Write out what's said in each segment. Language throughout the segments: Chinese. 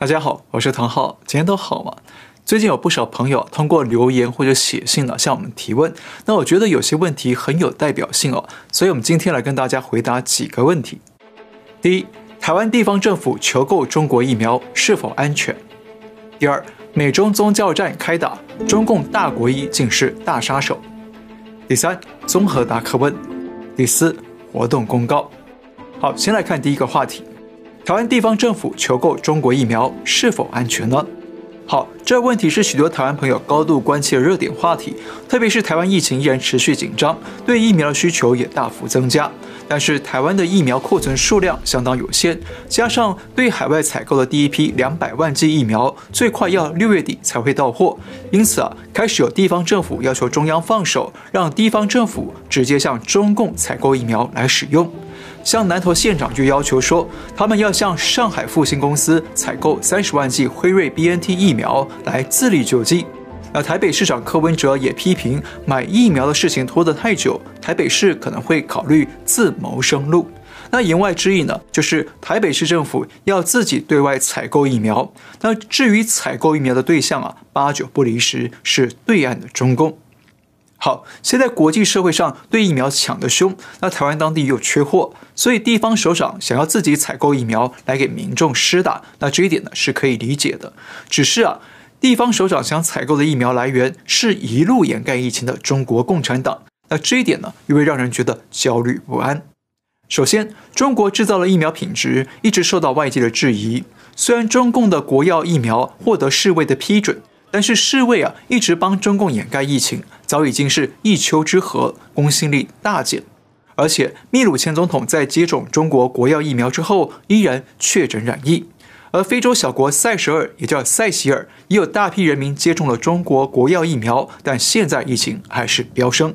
大家好，我是唐浩，今天都好吗？最近有不少朋友通过留言或者写信呢向我们提问，那我觉得有些问题很有代表性哦，所以我们今天来跟大家回答几个问题。第一，台湾地方政府求购中国疫苗是否安全？第二，美中宗教战开打，中共大国医竟是大杀手。第三，综合答课问。第四，活动公告。好，先来看第一个话题。台湾地方政府求购中国疫苗是否安全呢？好，这问题是许多台湾朋友高度关切的热点话题，特别是台湾疫情依然持续紧张，对疫苗的需求也大幅增加。但是台湾的疫苗库存数量相当有限，加上对海外采购的第一批两百万剂疫苗最快要六月底才会到货，因此啊，开始有地方政府要求中央放手，让地方政府直接向中共采购疫苗来使用。像南投县长就要求说，他们要向上海复星公司采购三十万剂辉瑞 BNT 疫苗来自力救济。那台北市长柯文哲也批评买疫苗的事情拖得太久，台北市可能会考虑自谋生路。那言外之意呢，就是台北市政府要自己对外采购疫苗。那至于采购疫苗的对象啊，八九不离十是对岸的中共。好，现在国际社会上对疫苗抢得凶，那台湾当地又缺货，所以地方首长想要自己采购疫苗来给民众施打，那这一点呢是可以理解的。只是啊，地方首长想采购的疫苗来源是一路掩盖疫情的中国共产党，那这一点呢又会让人觉得焦虑不安。首先，中国制造的疫苗品质一直受到外界的质疑，虽然中共的国药疫苗获得世卫的批准。但是世卫啊，一直帮中共掩盖疫情，早已经是一丘之貉，公信力大减。而且秘鲁前总统在接种中国国药疫苗之后，依然确诊染疫。而非洲小国塞舌尔，也叫塞西尔，也有大批人民接种了中国国药疫苗，但现在疫情还是飙升。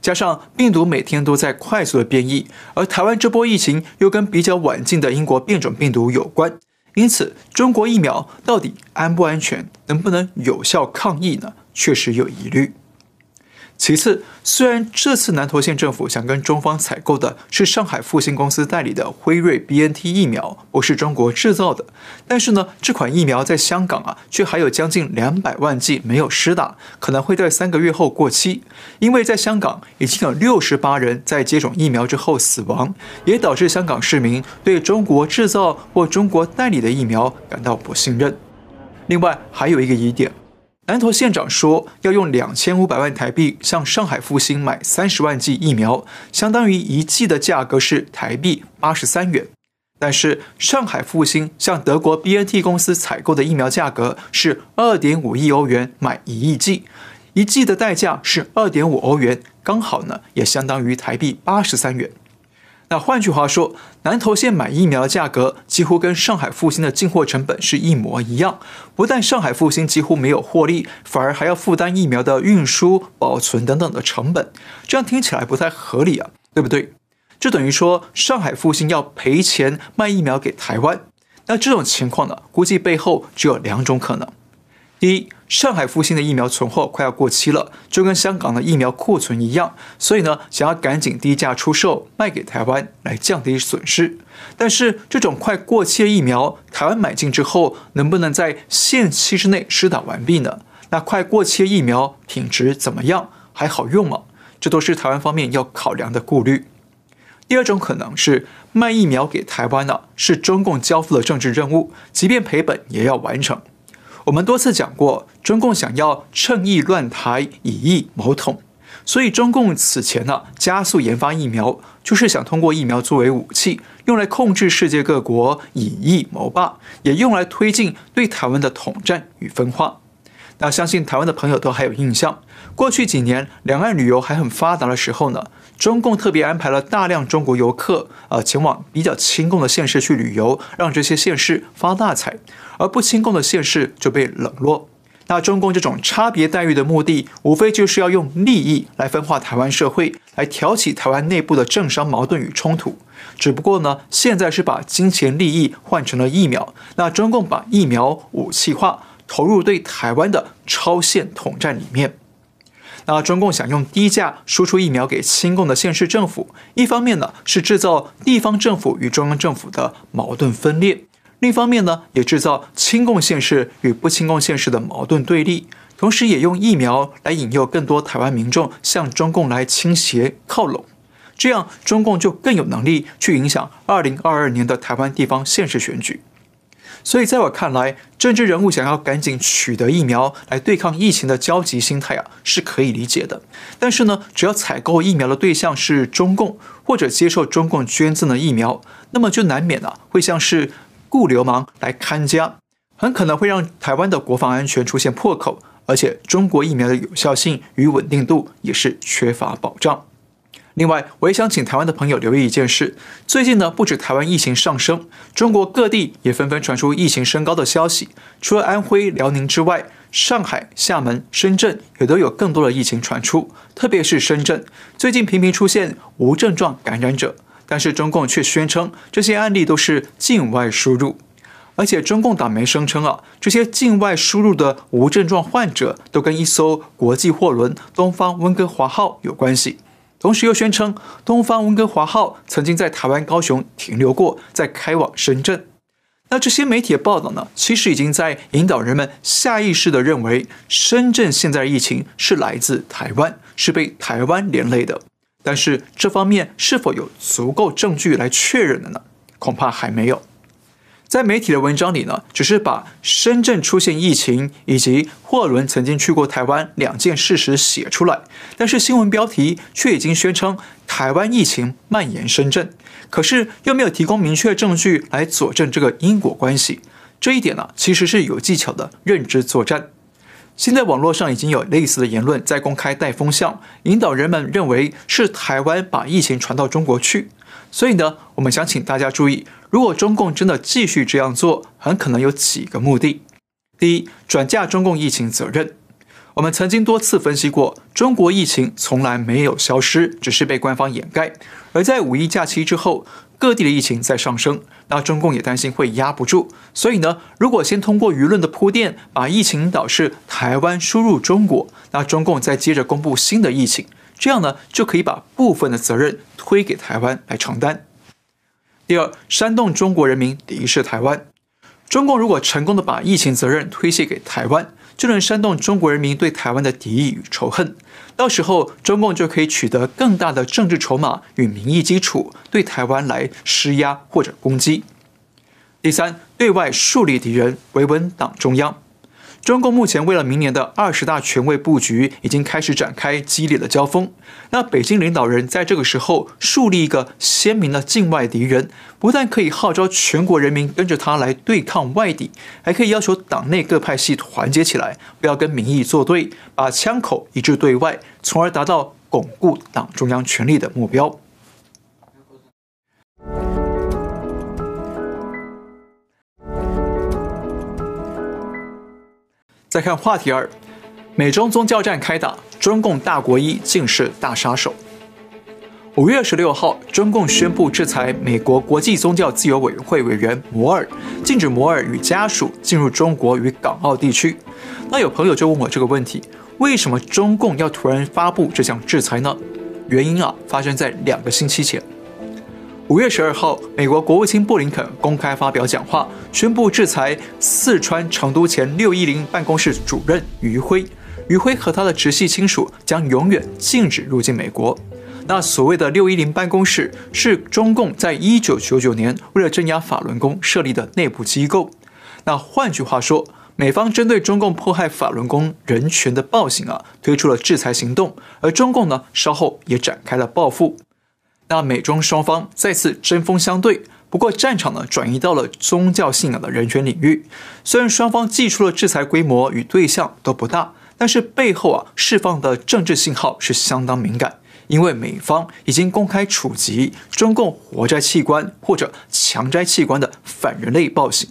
加上病毒每天都在快速的变异，而台湾这波疫情又跟比较晚近的英国变种病毒有关。因此，中国疫苗到底安不安全，能不能有效抗疫呢？确实有疑虑。其次，虽然这次南投县政府想跟中方采购的是上海复星公司代理的辉瑞 BNT 疫苗，不是中国制造的，但是呢，这款疫苗在香港啊，却还有将近两百万剂没有施打，可能会在三个月后过期。因为在香港已经有六十八人在接种疫苗之后死亡，也导致香港市民对中国制造或中国代理的疫苗感到不信任。另外，还有一个疑点。南投县长说要用两千五百万台币向上海复星买三十万剂疫苗，相当于一剂的价格是台币八十三元。但是上海复星向德国 BNT 公司采购的疫苗价格是二点五亿欧元买一亿剂，一剂的代价是二点五欧元，刚好呢也相当于台币八十三元。那换句话说，南投县买疫苗的价格几乎跟上海复星的进货成本是一模一样。不但上海复星几乎没有获利，反而还要负担疫苗的运输、保存等等的成本。这样听起来不太合理啊，对不对？这等于说上海复星要赔钱卖疫苗给台湾。那这种情况呢，估计背后只有两种可能。第一，上海复星的疫苗存货快要过期了，就跟香港的疫苗库存一样，所以呢，想要赶紧低价出售卖给台湾来降低损失。但是这种快过期的疫苗，台湾买进之后，能不能在限期之内施打完毕呢？那快过期的疫苗品质怎么样？还好用吗？这都是台湾方面要考量的顾虑。第二种可能是卖疫苗给台湾呢，是中共交付的政治任务，即便赔本也要完成。我们多次讲过，中共想要趁疫乱台，以疫谋统，所以中共此前呢加速研发疫苗，就是想通过疫苗作为武器，用来控制世界各国，以疫谋霸，也用来推进对台湾的统战与分化。那相信台湾的朋友都还有印象，过去几年两岸旅游还很发达的时候呢，中共特别安排了大量中国游客啊前往比较亲共的县市去旅游，让这些县市发大财，而不亲共的县市就被冷落。那中共这种差别待遇的目的，无非就是要用利益来分化台湾社会，来挑起台湾内部的政商矛盾与冲突。只不过呢，现在是把金钱利益换成了疫苗，那中共把疫苗武器化。投入对台湾的超限统战里面，那中共想用低价输出疫苗给亲共的县市政府，一方面呢是制造地方政府与中央政府的矛盾分裂，另一方面呢，也制造亲共县市与不亲共县市的矛盾对立，同时也用疫苗来引诱更多台湾民众向中共来倾斜靠拢，这样中共就更有能力去影响二零二二年的台湾地方县市选举。所以，在我看来，政治人物想要赶紧取得疫苗来对抗疫情的焦急心态啊，是可以理解的。但是呢，只要采购疫苗的对象是中共或者接受中共捐赠的疫苗，那么就难免啊会像是雇流氓来看家，很可能会让台湾的国防安全出现破口，而且中国疫苗的有效性与稳定度也是缺乏保障。另外，我也想请台湾的朋友留意一件事：最近呢，不止台湾疫情上升，中国各地也纷纷传出疫情升高的消息。除了安徽、辽宁之外，上海、厦门、深圳也都有更多的疫情传出。特别是深圳，最近频频出现无症状感染者，但是中共却宣称这些案例都是境外输入，而且中共党媒声称啊，这些境外输入的无症状患者都跟一艘国际货轮“东方温哥华号”有关系。同时又宣称，东方温哥华号曾经在台湾高雄停留过，在开往深圳。那这些媒体的报道呢，其实已经在引导人们下意识地认为，深圳现在的疫情是来自台湾，是被台湾连累的。但是这方面是否有足够证据来确认的呢？恐怕还没有。在媒体的文章里呢，只是把深圳出现疫情以及霍伦曾经去过台湾两件事实写出来，但是新闻标题却已经宣称台湾疫情蔓延深圳，可是又没有提供明确证据来佐证这个因果关系。这一点呢，其实是有技巧的认知作战。现在网络上已经有类似的言论在公开带风向，引导人们认为是台湾把疫情传到中国去。所以呢，我们想请大家注意。如果中共真的继续这样做，很可能有几个目的：第一，转嫁中共疫情责任。我们曾经多次分析过，中国疫情从来没有消失，只是被官方掩盖。而在五一假期之后，各地的疫情在上升，那中共也担心会压不住，所以呢，如果先通过舆论的铺垫，把疫情导致台湾输入中国，那中共再接着公布新的疫情，这样呢，就可以把部分的责任推给台湾来承担。第二，煽动中国人民敌视台湾。中共如果成功的把疫情责任推卸给台湾，就能煽动中国人民对台湾的敌意与仇恨。到时候，中共就可以取得更大的政治筹码与民意基础，对台湾来施压或者攻击。第三，对外树立敌人，维稳党中央。中共目前为了明年的二十大权位布局，已经开始展开激烈的交锋。那北京领导人在这个时候树立一个鲜明的境外敌人，不但可以号召全国人民跟着他来对抗外敌，还可以要求党内各派系团结起来，不要跟民意作对，把枪口一致对外，从而达到巩固党中央权力的目标。再看话题二，美中宗教战开打，中共大国一竟是大杀手。五月十六号，中共宣布制裁美国国际宗教自由委员会委员摩尔，禁止摩尔与家属进入中国与港澳地区。那有朋友就问我这个问题：为什么中共要突然发布这项制裁呢？原因啊，发生在两个星期前。五月十二号，美国国务卿布林肯公开发表讲话，宣布制裁四川成都前六一零办公室主任余辉。余辉和他的直系亲属将永远禁止入境美国。那所谓的六一零办公室是中共在一九九九年为了镇压法轮功设立的内部机构。那换句话说，美方针对中共迫害法轮功人权的暴行啊，推出了制裁行动，而中共呢，稍后也展开了报复。那美中双方再次针锋相对，不过战场呢转移到了宗教信仰的人权领域。虽然双方祭出的制裁规模与对象都不大，但是背后啊释放的政治信号是相当敏感，因为美方已经公开处决中共活摘器官或者强摘器官的反人类暴行。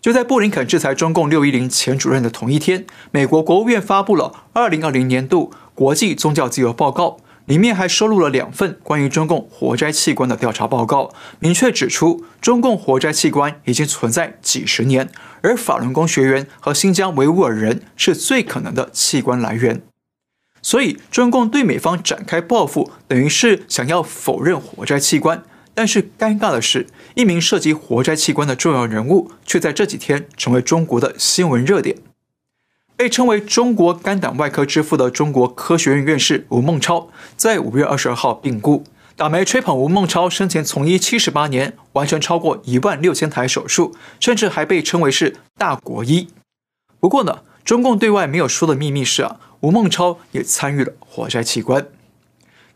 就在布林肯制裁中共六一零前主任的同一天，美国国务院发布了二零二零年度国际宗教自由报告。里面还收录了两份关于中共活摘器官的调查报告，明确指出中共活摘器官已经存在几十年，而法轮功学员和新疆维吾尔人是最可能的器官来源。所以，中共对美方展开报复，等于是想要否认活摘器官，但是尴尬的是，一名涉及活摘器官的重要人物，却在这几天成为中国的新闻热点。被称为中国肝胆外科之父的中国科学院院士吴孟超，在五月二十二号病故。打媒吹捧吴孟超生前从医七十八年，完成超过一万六千台手术，甚至还被称为是大国医。不过呢，中共对外没有说的秘密是啊，吴孟超也参与了活摘器官。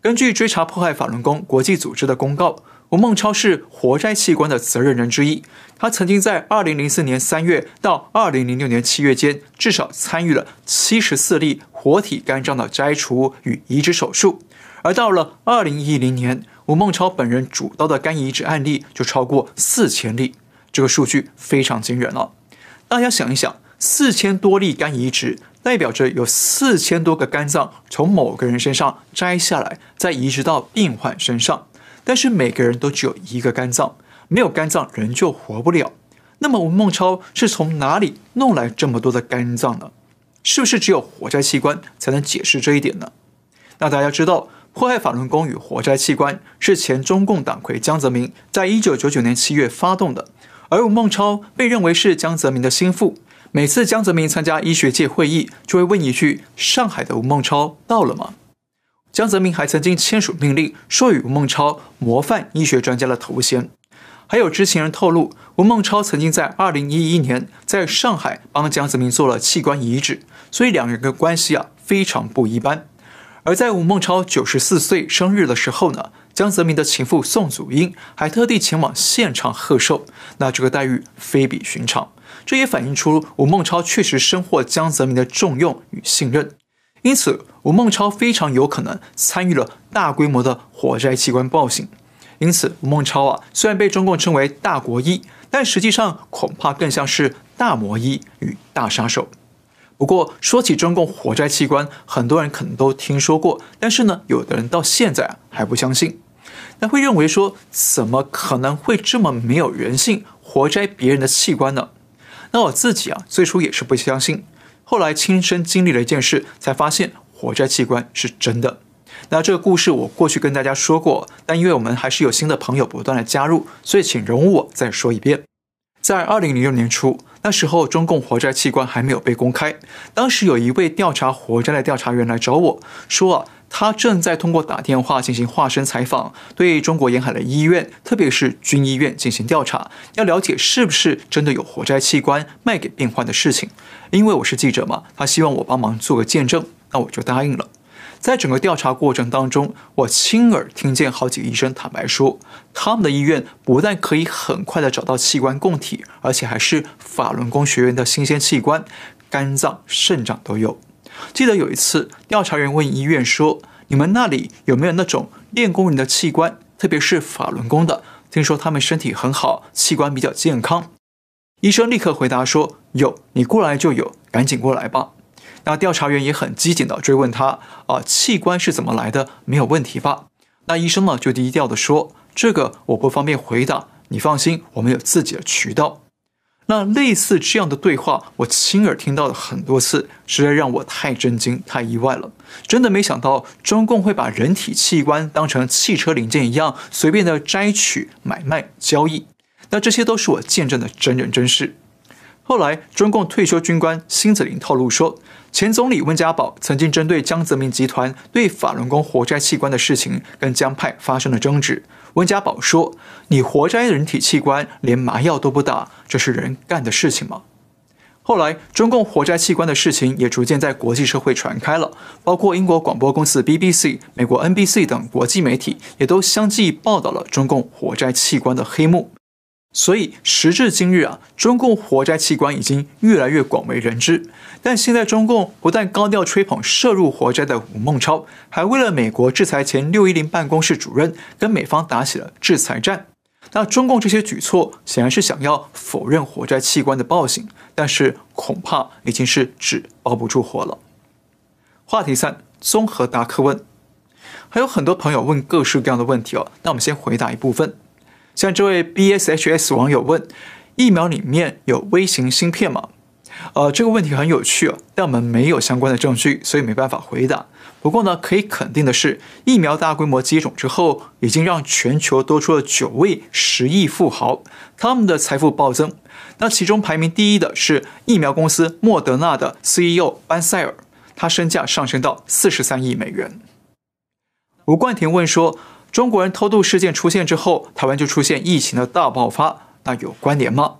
根据追查迫害法轮功国际组织的公告。吴孟超是活摘器官的责任人之一，他曾经在二零零四年三月到二零零六年七月间，至少参与了七十四例活体肝脏的摘除与移植手术，而到了二零一零年，吴孟超本人主刀的肝移植案例就超过四千例，这个数据非常惊人了。大家想一想，四千多例肝移植，代表着有四千多个肝脏从某个人身上摘下来，再移植到病患身上。但是每个人都只有一个肝脏，没有肝脏人就活不了。那么吴孟超是从哪里弄来这么多的肝脏呢？是不是只有活摘器官才能解释这一点呢？那大家知道，迫害法轮功与活摘器官是前中共党魁江泽民在一九九九年七月发动的，而吴孟超被认为是江泽民的心腹。每次江泽民参加医学界会议，就会问一句：“上海的吴孟超到了吗？”江泽民还曾经签署命令，授予吴孟超“模范医学专家”的头衔。还有知情人透露，吴孟超曾经在2011年在上海帮江泽民做了器官移植，所以两人的关系啊非常不一般。而在吴孟超九十四岁生日的时候呢，江泽民的情妇宋祖英还特地前往现场贺寿，那这个待遇非比寻常。这也反映出吴孟超确实深获江泽民的重用与信任。因此，吴孟超非常有可能参与了大规模的活摘器官暴行。因此，吴孟超啊，虽然被中共称为大国医，但实际上恐怕更像是大魔医与大杀手。不过，说起中共活摘器官，很多人可能都听说过，但是呢，有的人到现在还不相信。那会认为说，怎么可能会这么没有人性，活摘别人的器官呢？那我自己啊，最初也是不相信。后来亲身经历了一件事，才发现活摘器官是真的。那这个故事我过去跟大家说过，但因为我们还是有新的朋友不断的加入，所以请容我再说一遍。在二零零六年初，那时候中共活摘器官还没有被公开，当时有一位调查活摘的调查员来找我说啊。他正在通过打电话进行化身采访，对中国沿海的医院，特别是军医院进行调查，要了解是不是真的有活摘器官卖给病患的事情。因为我是记者嘛，他希望我帮忙做个见证，那我就答应了。在整个调查过程当中，我亲耳听见好几个医生坦白说，他们的医院不但可以很快的找到器官供体，而且还是法轮功学员的新鲜器官，肝脏、肾脏都有。记得有一次，调查员问医院说：“你们那里有没有那种练功人的器官，特别是法轮功的？听说他们身体很好，器官比较健康。”医生立刻回答说：“有，你过来就有，赶紧过来吧。”那调查员也很机警地追问他：“啊，器官是怎么来的？没有问题吧？”那医生呢就低调地说：“这个我不方便回答，你放心，我们有自己的渠道。”那类似这样的对话，我亲耳听到了很多次，实在让我太震惊、太意外了。真的没想到中共会把人体器官当成汽车零件一样，随便的摘取、买卖、交易。那这些都是我见证的真人真事。后来，中共退休军官辛子林透露说，前总理温家宝曾经针对江泽民集团对法轮功活摘器官的事情，跟江派发生了争执。温家宝说：“你活摘人体器官，连麻药都不打，这是人干的事情吗？”后来，中共活摘器官的事情也逐渐在国际社会传开了，包括英国广播公司 BBC、美国 NBC 等国际媒体也都相继报道了中共活摘器官的黑幕。所以时至今日啊，中共活摘器官已经越来越广为人知。但现在中共不但高调吹捧涉入活摘的吴孟超，还为了美国制裁前六一零办公室主任，跟美方打起了制裁战。那中共这些举措显然是想要否认活摘器官的暴行，但是恐怕已经是纸包不住火了。话题三：综合答客问，还有很多朋友问各式各样的问题哦。那我们先回答一部分。像这位 BSHS 网友问：疫苗里面有微型芯片吗？呃，这个问题很有趣，但我们没有相关的证据，所以没办法回答。不过呢，可以肯定的是，疫苗大规模接种之后，已经让全球多出了九位十亿富豪，他们的财富暴增。那其中排名第一的是疫苗公司莫德纳的 CEO 班塞尔，他身价上升到四十三亿美元。吴冠廷问说：“中国人偷渡事件出现之后，台湾就出现疫情的大爆发，那有关联吗？”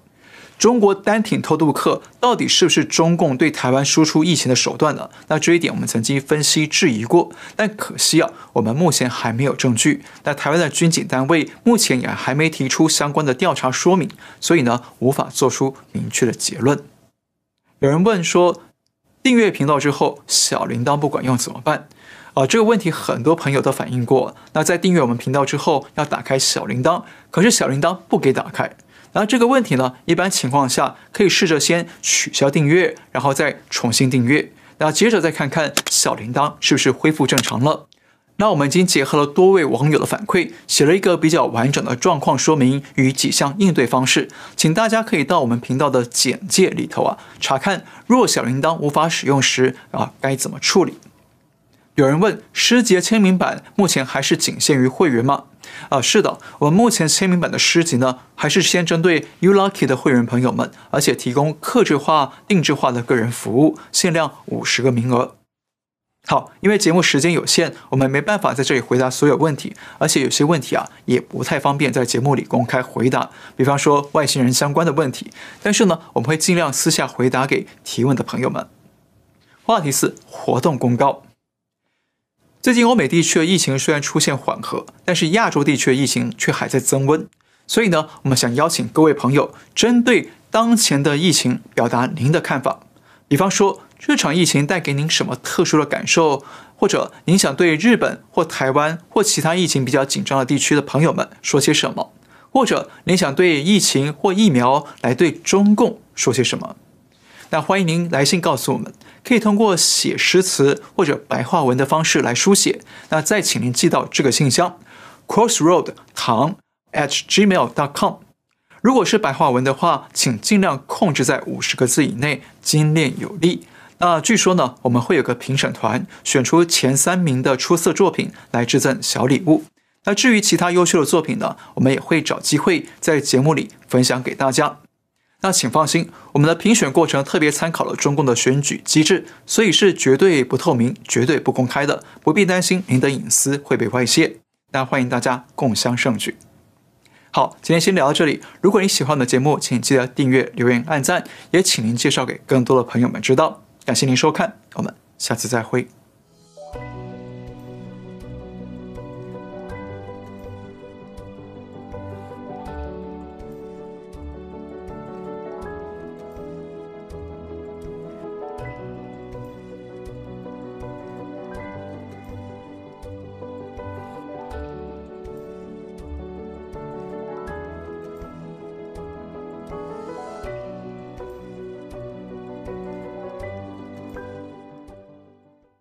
中国单挺偷渡客到底是不是中共对台湾输出疫情的手段呢？那这一点我们曾经分析质疑过，但可惜啊，我们目前还没有证据。那台湾的军警单位目前也还没提出相关的调查说明，所以呢，无法做出明确的结论。有人问说，订阅频道之后小铃铛不管用怎么办？啊、这个问题很多朋友都反映过。那在订阅我们频道之后要打开小铃铛，可是小铃铛不给打开。然后这个问题呢，一般情况下可以试着先取消订阅，然后再重新订阅，然后接着再看看小铃铛是不是恢复正常了。那我们已经结合了多位网友的反馈，写了一个比较完整的状况说明与几项应对方式，请大家可以到我们频道的简介里头啊查看，若小铃铛无法使用时啊该怎么处理。有人问，诗集签名版目前还是仅限于会员吗？啊，是的，我们目前签名版的诗集呢，还是先针对 YouLucky 的会员朋友们，而且提供客制化、定制化的个人服务，限量五十个名额。好，因为节目时间有限，我们没办法在这里回答所有问题，而且有些问题啊，也不太方便在节目里公开回答，比方说外星人相关的问题。但是呢，我们会尽量私下回答给提问的朋友们。话题四：活动公告。最近欧美地区的疫情虽然出现缓和，但是亚洲地区的疫情却还在增温。所以呢，我们想邀请各位朋友，针对当前的疫情表达您的看法。比方说，这场疫情带给您什么特殊的感受？或者您想对日本或台湾或其他疫情比较紧张的地区的朋友们说些什么？或者您想对疫情或疫苗来对中共说些什么？那欢迎您来信告诉我们，可以通过写诗词或者白话文的方式来书写。那再请您寄到这个信箱：crossroad 唐 at gmail dot com。如果是白话文的话，请尽量控制在五十个字以内，精炼有力。那据说呢，我们会有个评审团选出前三名的出色作品来致赠小礼物。那至于其他优秀的作品呢，我们也会找机会在节目里分享给大家。那请放心，我们的评选过程特别参考了中共的选举机制，所以是绝对不透明、绝对不公开的，不必担心您的隐私会被外泄。那欢迎大家共襄盛举。好，今天先聊到这里。如果你喜欢我们的节目，请记得订阅、留言、按赞，也请您介绍给更多的朋友们知道。感谢您收看，我们下次再会。